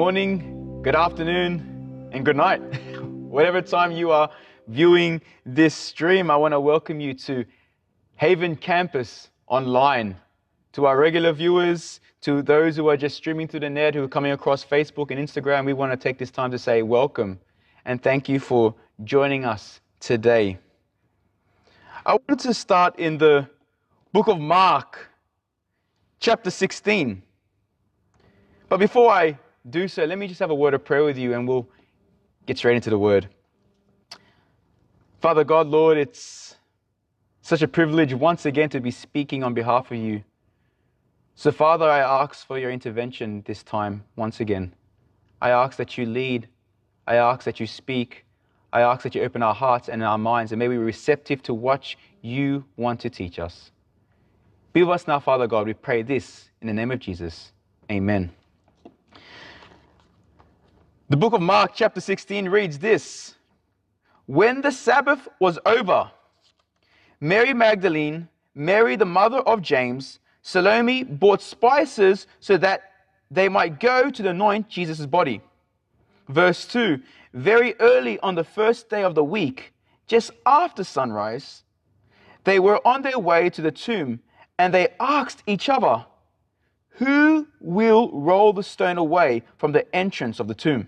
Morning, good afternoon, and good night. Whatever time you are viewing this stream, I want to welcome you to Haven Campus online. To our regular viewers, to those who are just streaming through the net, who are coming across Facebook and Instagram, we want to take this time to say welcome and thank you for joining us today. I wanted to start in the book of Mark, chapter 16. But before I do so, let me just have a word of prayer with you and we'll get straight into the word. Father God, Lord, it's such a privilege once again to be speaking on behalf of you. So, Father, I ask for your intervention this time once again. I ask that you lead. I ask that you speak. I ask that you open our hearts and our minds and may we be receptive to what you want to teach us. Be with us now, Father God. We pray this in the name of Jesus. Amen. The book of Mark, chapter 16, reads this When the Sabbath was over, Mary Magdalene, Mary the mother of James, Salome bought spices so that they might go to anoint Jesus' body. Verse 2 Very early on the first day of the week, just after sunrise, they were on their way to the tomb and they asked each other, Who will roll the stone away from the entrance of the tomb?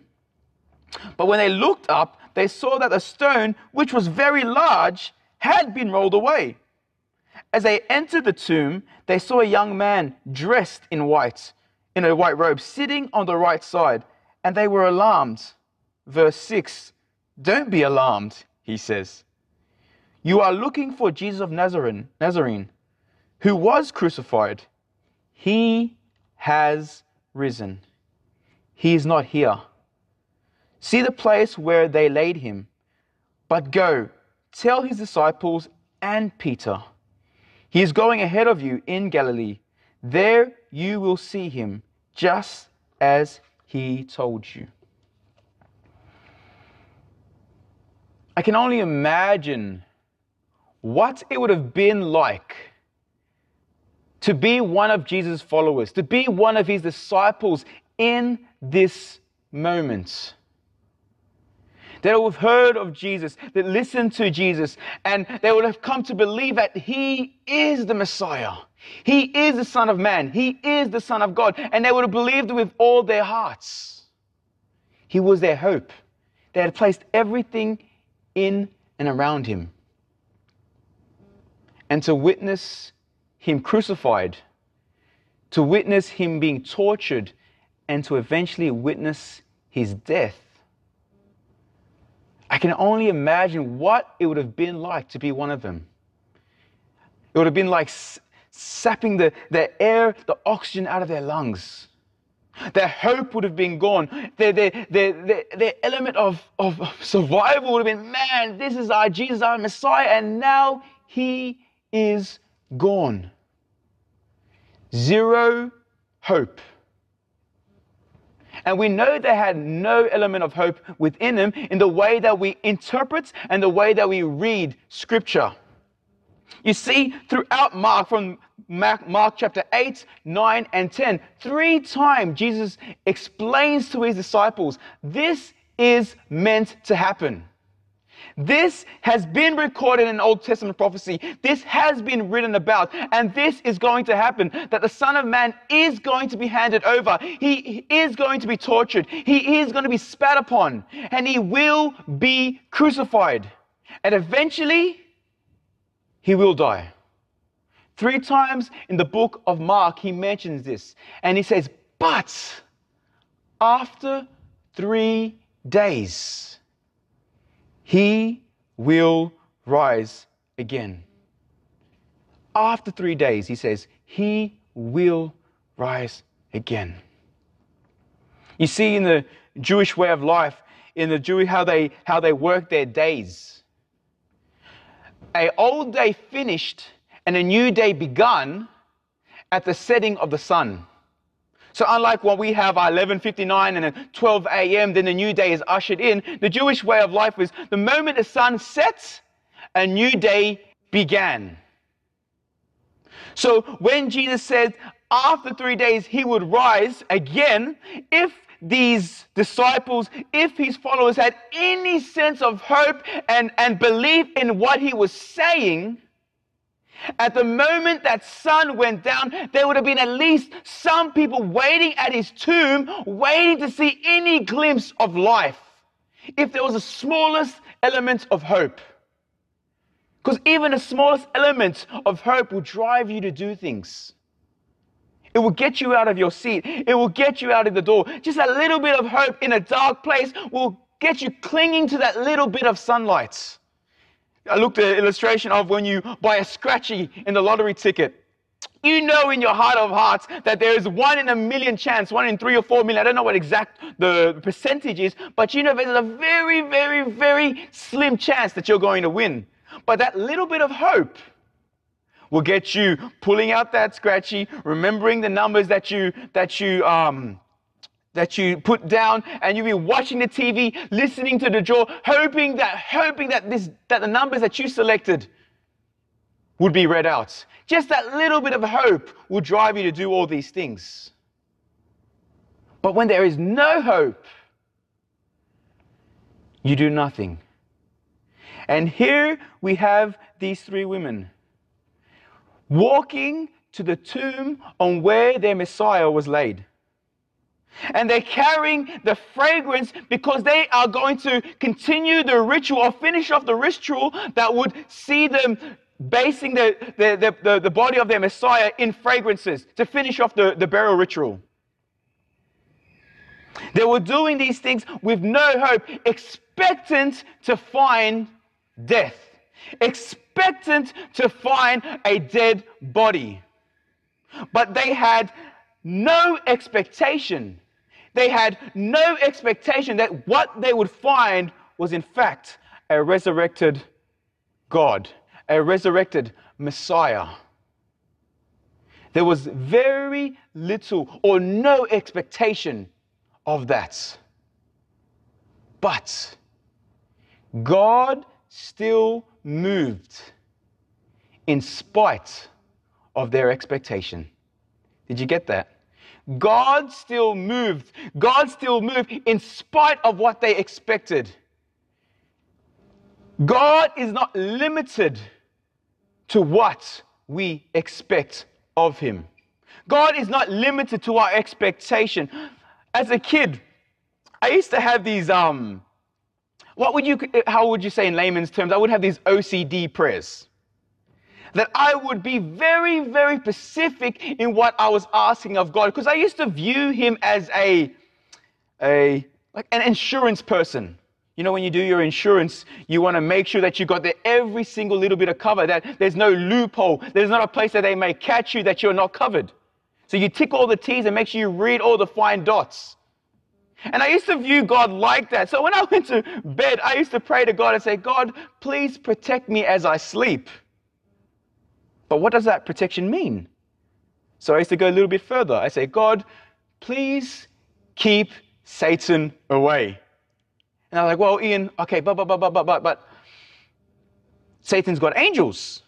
But when they looked up, they saw that the stone, which was very large, had been rolled away. As they entered the tomb, they saw a young man dressed in white, in a white robe, sitting on the right side, and they were alarmed. Verse 6 Don't be alarmed, he says. You are looking for Jesus of Nazarene, Nazarene, who was crucified. He has risen. He is not here See the place where they laid him. But go, tell his disciples and Peter, he is going ahead of you in Galilee. There you will see him, just as he told you. I can only imagine what it would have been like to be one of Jesus' followers, to be one of his disciples in this moment that would have heard of Jesus, that listened to Jesus, and they would have come to believe that He is the Messiah. He is the Son of Man. He is the Son of God. And they would have believed with all their hearts. He was their hope. They had placed everything in and around Him. And to witness Him crucified, to witness Him being tortured, and to eventually witness His death I can only imagine what it would have been like to be one of them. It would have been like sapping the, the air, the oxygen out of their lungs. Their hope would have been gone. Their, their, their, their, their element of, of survival would have been man, this is our Jesus, our Messiah, and now he is gone. Zero hope. And we know they had no element of hope within them in the way that we interpret and the way that we read scripture. You see, throughout Mark, from Mark, chapter 8, 9, and 10, three times Jesus explains to his disciples this is meant to happen. This has been recorded in Old Testament prophecy. This has been written about. And this is going to happen that the Son of Man is going to be handed over. He is going to be tortured. He is going to be spat upon. And he will be crucified. And eventually, he will die. Three times in the book of Mark, he mentions this. And he says, But after three days, he will rise again. After three days, he says, He will rise again. You see, in the Jewish way of life, in the Jewish how they how they work their days, a old day finished and a new day begun at the setting of the sun. So unlike when we have our 11:59 and then 12 a.m., then the new day is ushered in. The Jewish way of life was the moment the sun sets, a new day began. So when Jesus said after three days he would rise again, if these disciples, if his followers had any sense of hope and, and belief in what he was saying, at the moment that sun went down, there would have been at least some people waiting at his tomb, waiting to see any glimpse of life. If there was the smallest element of hope. Because even the smallest element of hope will drive you to do things. It will get you out of your seat. It will get you out of the door. Just a little bit of hope in a dark place will get you clinging to that little bit of sunlight. I looked at an illustration of when you buy a scratchy in the lottery ticket. You know in your heart of hearts that there is one in a million chance, one in three or four million. I don't know what exact the percentage is, but you know there's a very, very, very slim chance that you're going to win. But that little bit of hope will get you pulling out that scratchy, remembering the numbers that you that you um, that you put down, and you'll be watching the TV, listening to the draw, hoping that hoping that this that the numbers that you selected would be read out. Just that little bit of hope will drive you to do all these things. But when there is no hope, you do nothing. And here we have these three women walking to the tomb on where their Messiah was laid. And they're carrying the fragrance because they are going to continue the ritual or finish off the ritual that would see them basing the, the, the, the, body of their Messiah in fragrances to finish off the, the burial ritual. They were doing these things with no hope, expectant to find death, expectant to find a dead body. But they had no expectation. They had no expectation that what they would find was, in fact, a resurrected God, a resurrected Messiah. There was very little or no expectation of that. But God still moved in spite of their expectation. Did you get that? God still moved. God still moved in spite of what they expected. God is not limited to what we expect of Him. God is not limited to our expectation. As a kid, I used to have these um, what would you, how would you say in layman's terms? I would have these OCD prayers. That I would be very, very specific in what I was asking of God. Because I used to view him as a, a, like an insurance person. You know, when you do your insurance, you want to make sure that you got every single little bit of cover, that there's no loophole, there's not a place that they may catch you that you're not covered. So you tick all the T's and make sure you read all the fine dots. And I used to view God like that. So when I went to bed, I used to pray to God and say, God, please protect me as I sleep. But what does that protection mean? So I used to go a little bit further. I say, God, please keep Satan away. And I was like, well, Ian, okay, but, but, but, but, but, but, but Satan's got angels.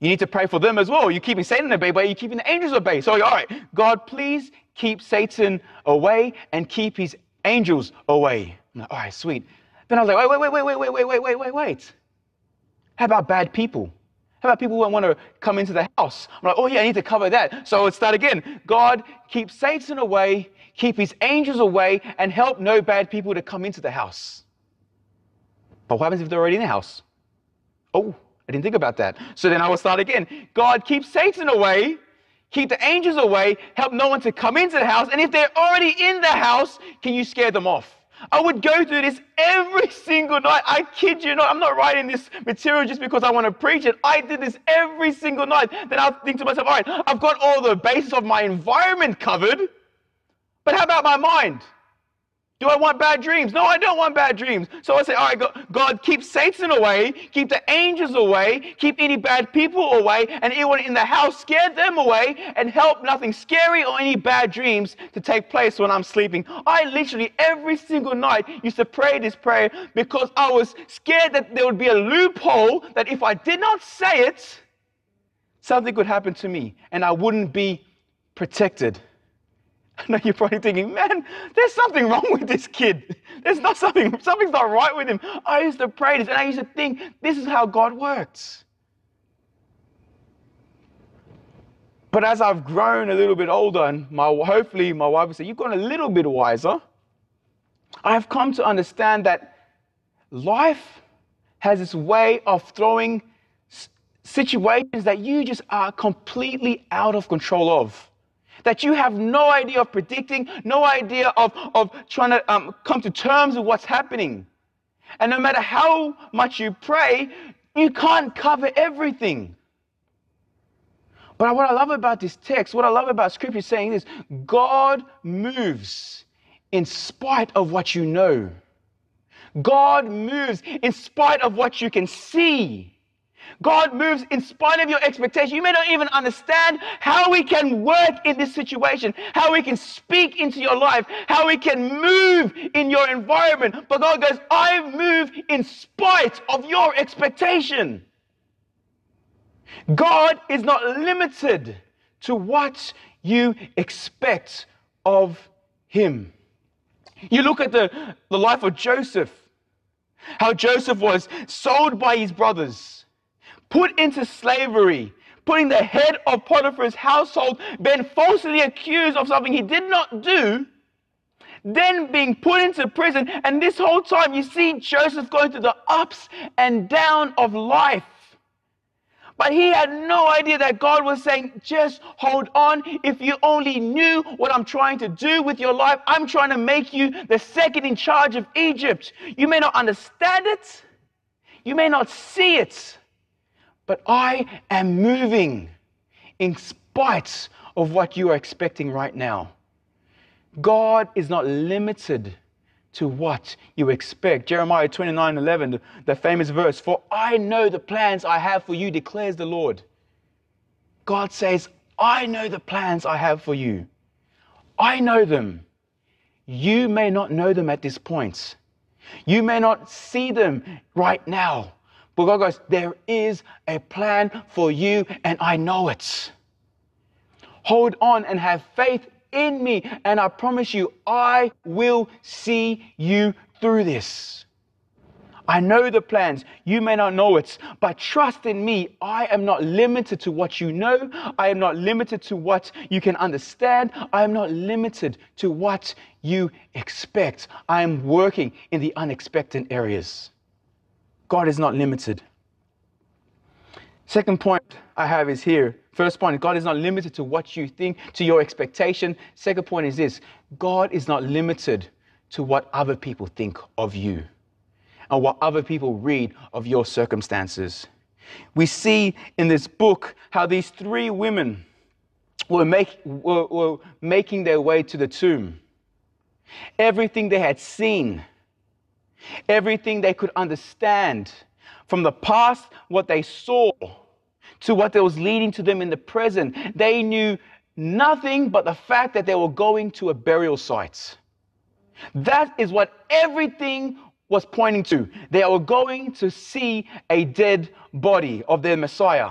You need to pray for them as well. You're keeping Satan at bay, but you're keeping the angels bay. So, all right, God, please keep Satan away and keep his angels away. Like, all right, sweet. Then I was like, wait, wait, wait, wait, wait, wait, wait, wait, wait, wait. How about bad people? How about people who want to come into the house? I'm like, oh yeah, I need to cover that. So let's start again. God, keep Satan away, keep his angels away, and help no bad people to come into the house. But what happens if they're already in the house? Oh, I didn't think about that. So then I will start again. God, keep Satan away, keep the angels away, help no one to come into the house. And if they're already in the house, can you scare them off? I would go through this every single night. I kid you not. I'm not writing this material just because I want to preach it. I did this every single night. Then I'll think to myself, all right, I've got all the basis of my environment covered, but how about my mind? Do I want bad dreams? No, I don't want bad dreams. So I say, all right, God, keep Satan away, keep the angels away, keep any bad people away, and anyone in the house, scare them away, and help nothing scary or any bad dreams to take place when I'm sleeping. I literally every single night used to pray this prayer because I was scared that there would be a loophole that if I did not say it, something could happen to me and I wouldn't be protected. I know you're probably thinking, man, there's something wrong with this kid. There's not something, something's not right with him. I used to pray this and I used to think this is how God works. But as I've grown a little bit older, and my, hopefully my wife will say, You've gotten a little bit wiser, I've come to understand that life has this way of throwing situations that you just are completely out of control of. That you have no idea of predicting, no idea of, of trying to um, come to terms with what's happening. And no matter how much you pray, you can't cover everything. But what I love about this text, what I love about scripture saying is God moves in spite of what you know. God moves in spite of what you can see. God moves in spite of your expectation. You may not even understand how we can work in this situation, how we can speak into your life, how we can move in your environment. But God goes, I move in spite of your expectation. God is not limited to what you expect of Him. You look at the, the life of Joseph, how Joseph was sold by his brothers, put into slavery, putting the head of Potiphar's household, been falsely accused of something he did not do, then being put into prison. And this whole time, you see Joseph going through the ups and down of life. But he had no idea that God was saying, just hold on. If you only knew what I'm trying to do with your life, I'm trying to make you the second in charge of Egypt. You may not understand it, you may not see it, but I am moving in spite of what you are expecting right now. God is not limited to what you expect. Jeremiah 29 11, the, the famous verse, For I know the plans I have for you, declares the Lord. God says, I know the plans I have for you. I know them. You may not know them at this point. You may not see them right now. But God goes, There is a plan for you, and I know it. Hold on and have faith in me. And I promise you, I will see you through this. I know the plans. You may not know it, but trust in me. I am not limited to what you know. I am not limited to what you can understand. I am not limited to what you expect. I am working in the unexpected areas. God is not limited. Second point I have is here First point, God is not limited to what you think, to your expectation. Second point is this God is not limited to what other people think of you and what other people read of your circumstances. We see in this book how these three women were, make, were, were making their way to the tomb. Everything they had seen, everything they could understand from the past, what they saw to what was leading to them in the present. They knew nothing but the fact that they were going to a burial site. That is what everything was pointing to. They were going to see a dead body of their Messiah.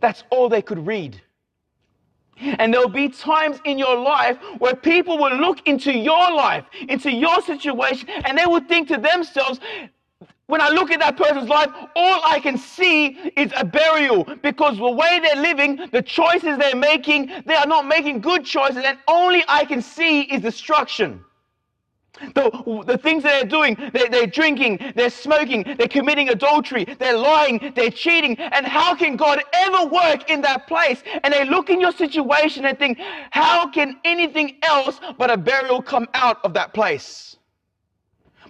That's all they could read. And there'll be times in your life where people will look into your life, into your situation, and they will think to themselves, when I look at that person's life, all I can see is a burial because the way they're living, the choices they're making, they are not making good choices, and only I can see is destruction. The, the things that they're doing, they're, they're drinking, they're smoking, they're committing adultery, they're lying, they're cheating. And how can God ever work in that place? And they look in your situation and think, how can anything else but a burial come out of that place?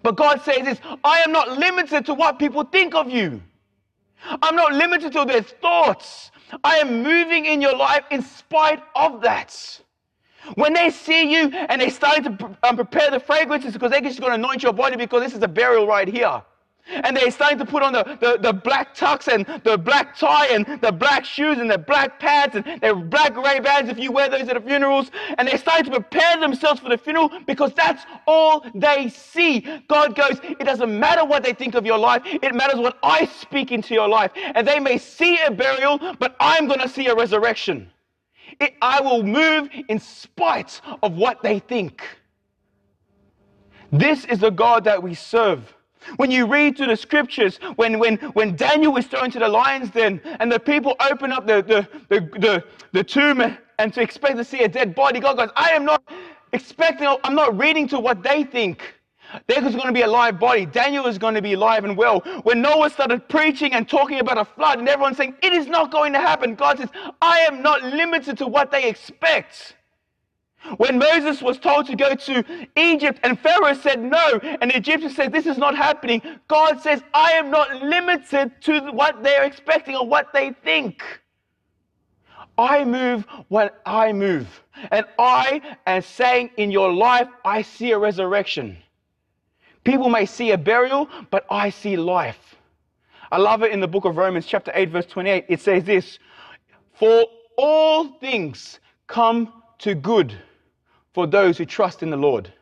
But God says this I am not limited to what people think of you. I'm not limited to their thoughts. I am moving in your life in spite of that. When they see you and they start to um, prepare the fragrances because they're just going to anoint your body because this is a burial right here. And they're starting to put on the, the, the, black tux and the black tie and the black shoes and the black pads and their black Ray Bans if you wear those at the funerals. And they're starting to prepare themselves for the funeral because that's all they see. God goes, it doesn't matter what they think of your life. It matters what I speak into your life. And they may see a burial, but I'm going to see a resurrection. It, I will move in spite of what they think. This is the God that we serve. When you read through the scriptures, when, when, when Daniel was thrown to the lion's den and the people open up the, the, the, the, the tomb and to expect to see a dead body, God goes, I am not expecting, I'm not reading to what they think. There's going to be a live body. Daniel is going to be alive and well. When Noah started preaching and talking about a flood, and everyone saying, It is not going to happen, God says, I am not limited to what they expect. When Moses was told to go to Egypt and Pharaoh said no, and the Egyptians said, This is not happening, God says, I am not limited to what they're expecting or what they think. I move when I move. And I am saying in your life, I see a resurrection. People may see a burial, but I see life. I love it in the book of Romans, chapter 8, verse 28. It says this For all things come to good for those who trust in the Lord.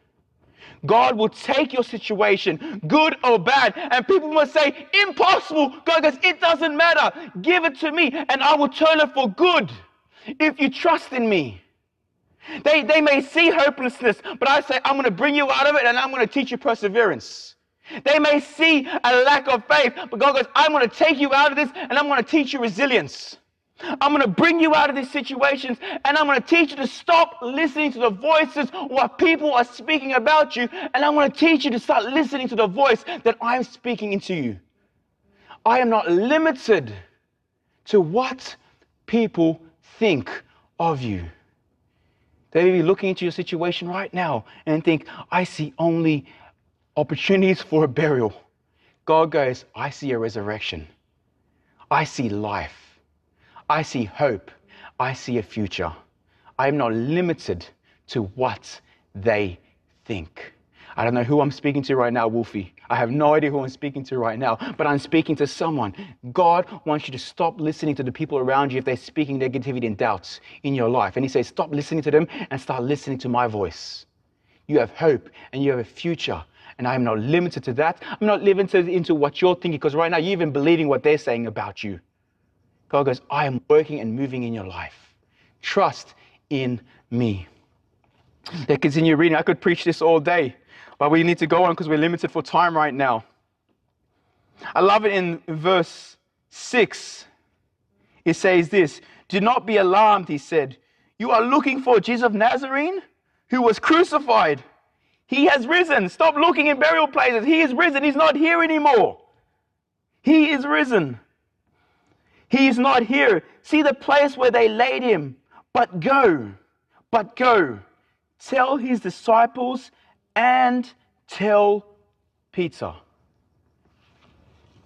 God will take your situation, good or bad, and people must say, Impossible. God goes, It doesn't matter. Give it to me, and I will turn it for good if you trust in me. They, they may see hopelessness, but I say, I'm going to bring you out of it and I'm going to teach you perseverance. They may see a lack of faith, but God goes, I'm going to take you out of this and I'm going to teach you resilience. I'm going to bring you out of these situations and I'm going to teach you to stop listening to the voices what people are speaking about you. And I'm going to teach you to start listening to the voice that I'm speaking into you. I am not limited to what people think of you. They may be looking into your situation right now and think, I see only opportunities for a burial. God goes, I see a resurrection. I see life. I see hope. I see a future. I am not limited to what they think. I don't know who I'm speaking to right now, Wolfie. I have no idea who I'm speaking to right now, but I'm speaking to someone. God wants you to stop listening to the people around you if they're speaking negativity and doubts in your life. And He says, stop listening to them and start listening to my voice. You have hope and you have a future. And I'm not limited to that. I'm not limited into what you're thinking because right now you're even believing what they're saying about you. God goes, I am working and moving in your life. Trust in me. They continue reading. I could preach this all day. But we need to go on because we're limited for time right now. I love it in verse 6. It says this Do not be alarmed, he said. You are looking for Jesus of Nazarene who was crucified. He has risen. Stop looking in burial places. He is risen. He's not here anymore. He is risen. He is not here. See the place where they laid him. But go, but go. Tell his disciples and tell Peter.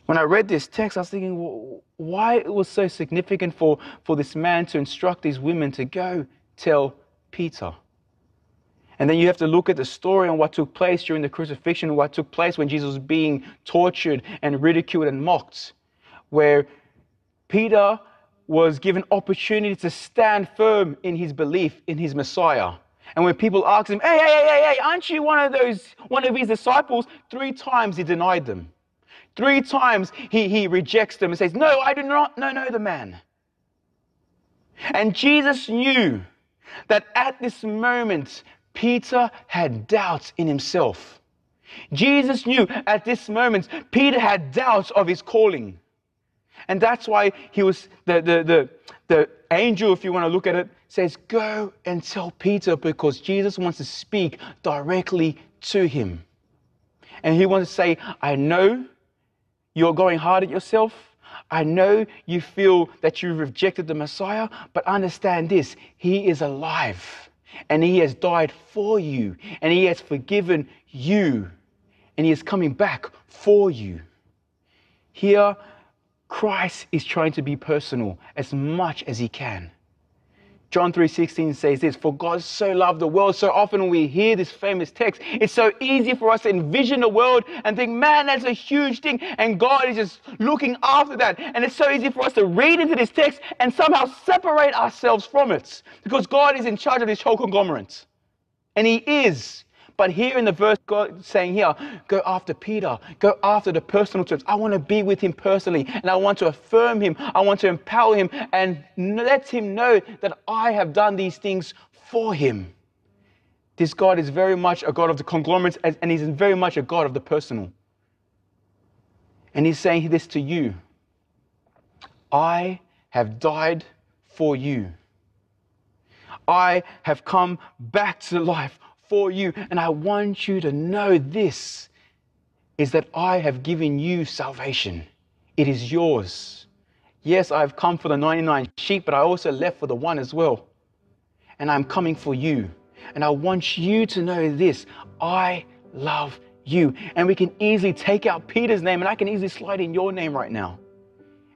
When I read this text, I was thinking why it was so significant for, for this man to instruct these women to go tell Peter. And then you have to look at the story and what took place during the crucifixion, what took place when Jesus was being tortured and ridiculed and mocked, where Peter was given opportunity to stand firm in his belief in his Messiah. And when people ask him, hey, hey, hey, hey, aren't you one of those, one of his disciples? Three times he denied them. Three times he, he rejects them and says, no, I do not know, know the man. And Jesus knew that at this moment, Peter had doubts in himself. Jesus knew at this moment, Peter had doubts of his calling. And that's why he was, the, the, the, the angel, if you want to look at it, says, Go and tell Peter because Jesus wants to speak directly to him. And he wants to say, I know you're going hard at yourself. I know you feel that you've rejected the Messiah, but understand this He is alive and He has died for you and He has forgiven you and He is coming back for you. Here, Christ is trying to be personal as much as He can. John 3:16 says this, for God so loved the world. So often we hear this famous text, it's so easy for us to envision the world and think, man, that's a huge thing. And God is just looking after that. And it's so easy for us to read into this text and somehow separate ourselves from it because God is in charge of this whole conglomerate. And He is. But here in the verse, God saying here, go after Peter, go after the personal terms. I want to be with him personally, and I want to affirm him. I want to empower him and let him know that I have done these things for him. This God is very much a God of the conglomerates, and he's very much a God of the personal. And he's saying this to you I have died for you. I have come back to life you. And I want you to know this is that I have given you salvation. It is yours. Yes, I've come for the 99 sheep, but I also left for the one as well. And I'm coming for you. And I want you to know this I love you. And we can easily take out Peter's name, and I can easily slide in your name right now.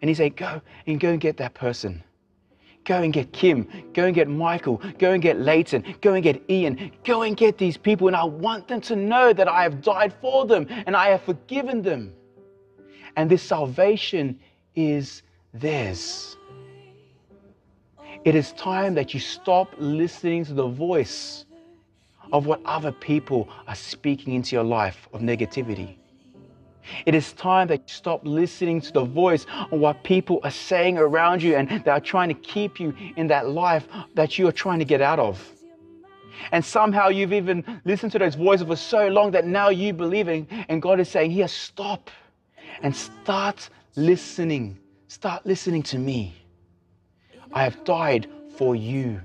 And he say, Go and go and get that person. Go and get Kim. Go and get Michael. Go and get Leighton. Go and get Ian. Go and get these people. And I want them to know that I have died for them and I have forgiven them. And this salvation is theirs. It is time that you stop listening to the voice of what other people are speaking into your life of negativity. It is time that you stop listening to the voice of what people are saying around you and they are trying to keep you in that life that you are trying to get out of. And somehow you've even listened to those voices for so long that now you believe in, and God is saying, Here, stop and start listening. Start listening to me. I have died for you.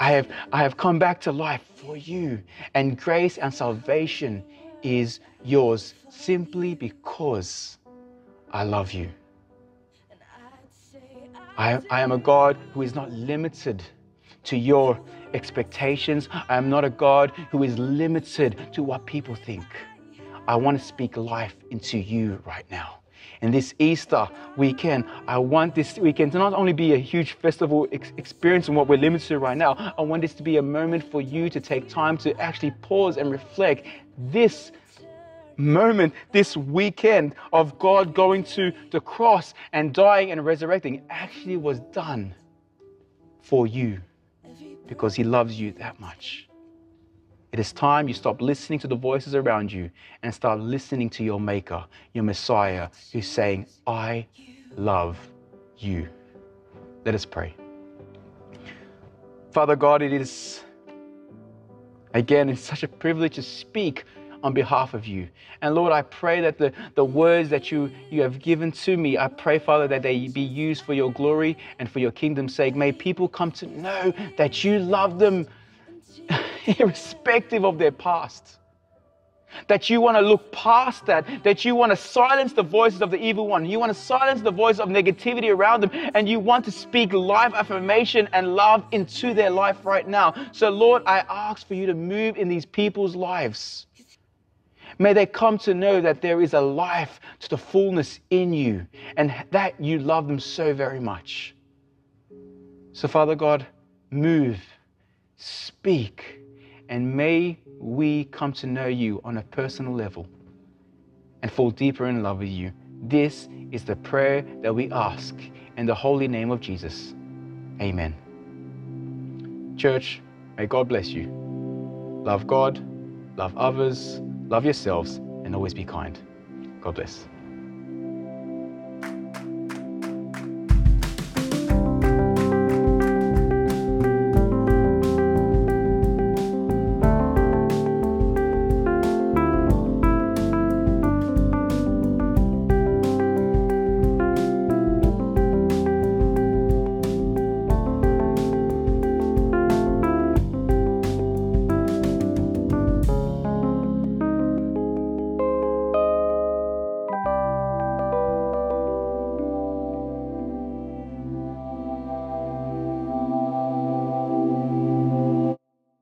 I have, I have come back to life for you. And grace and salvation is yours simply because I love you. I, I am a God who is not limited to your expectations. I am not a God who is limited to what people think. I want to speak life into you right now. And this Easter weekend, I want this weekend to not only be a huge festival ex- experience in what we're limited to right now, I want this to be a moment for you to take time to actually pause and reflect. This moment, this weekend of God going to the cross and dying and resurrecting actually was done for you because He loves you that much. It is time you stop listening to the voices around you and start listening to your Maker, your Messiah, who's saying, I love you. Let us pray. Father God, it is, again, it's such a privilege to speak on behalf of you. And Lord, I pray that the, the words that you, you have given to me, I pray, Father, that they be used for your glory and for your kingdom's sake. May people come to know that you love them irrespective of their past. That you want to look past that, that you want to silence the voices of the evil one. You want to silence the voice of negativity around them, and you want to speak life affirmation and love into their life right now. So, Lord, I ask for you to move in these people's lives. May they come to know that there is a life to the fullness in you and that you love them so very much. So, Father God, move, speak, and may we come to know you on a personal level and fall deeper in love with you. This is the prayer that we ask in the holy name of Jesus. Amen. Church, may God bless you. Love God, love others Love yourselves and always be kind. God bless.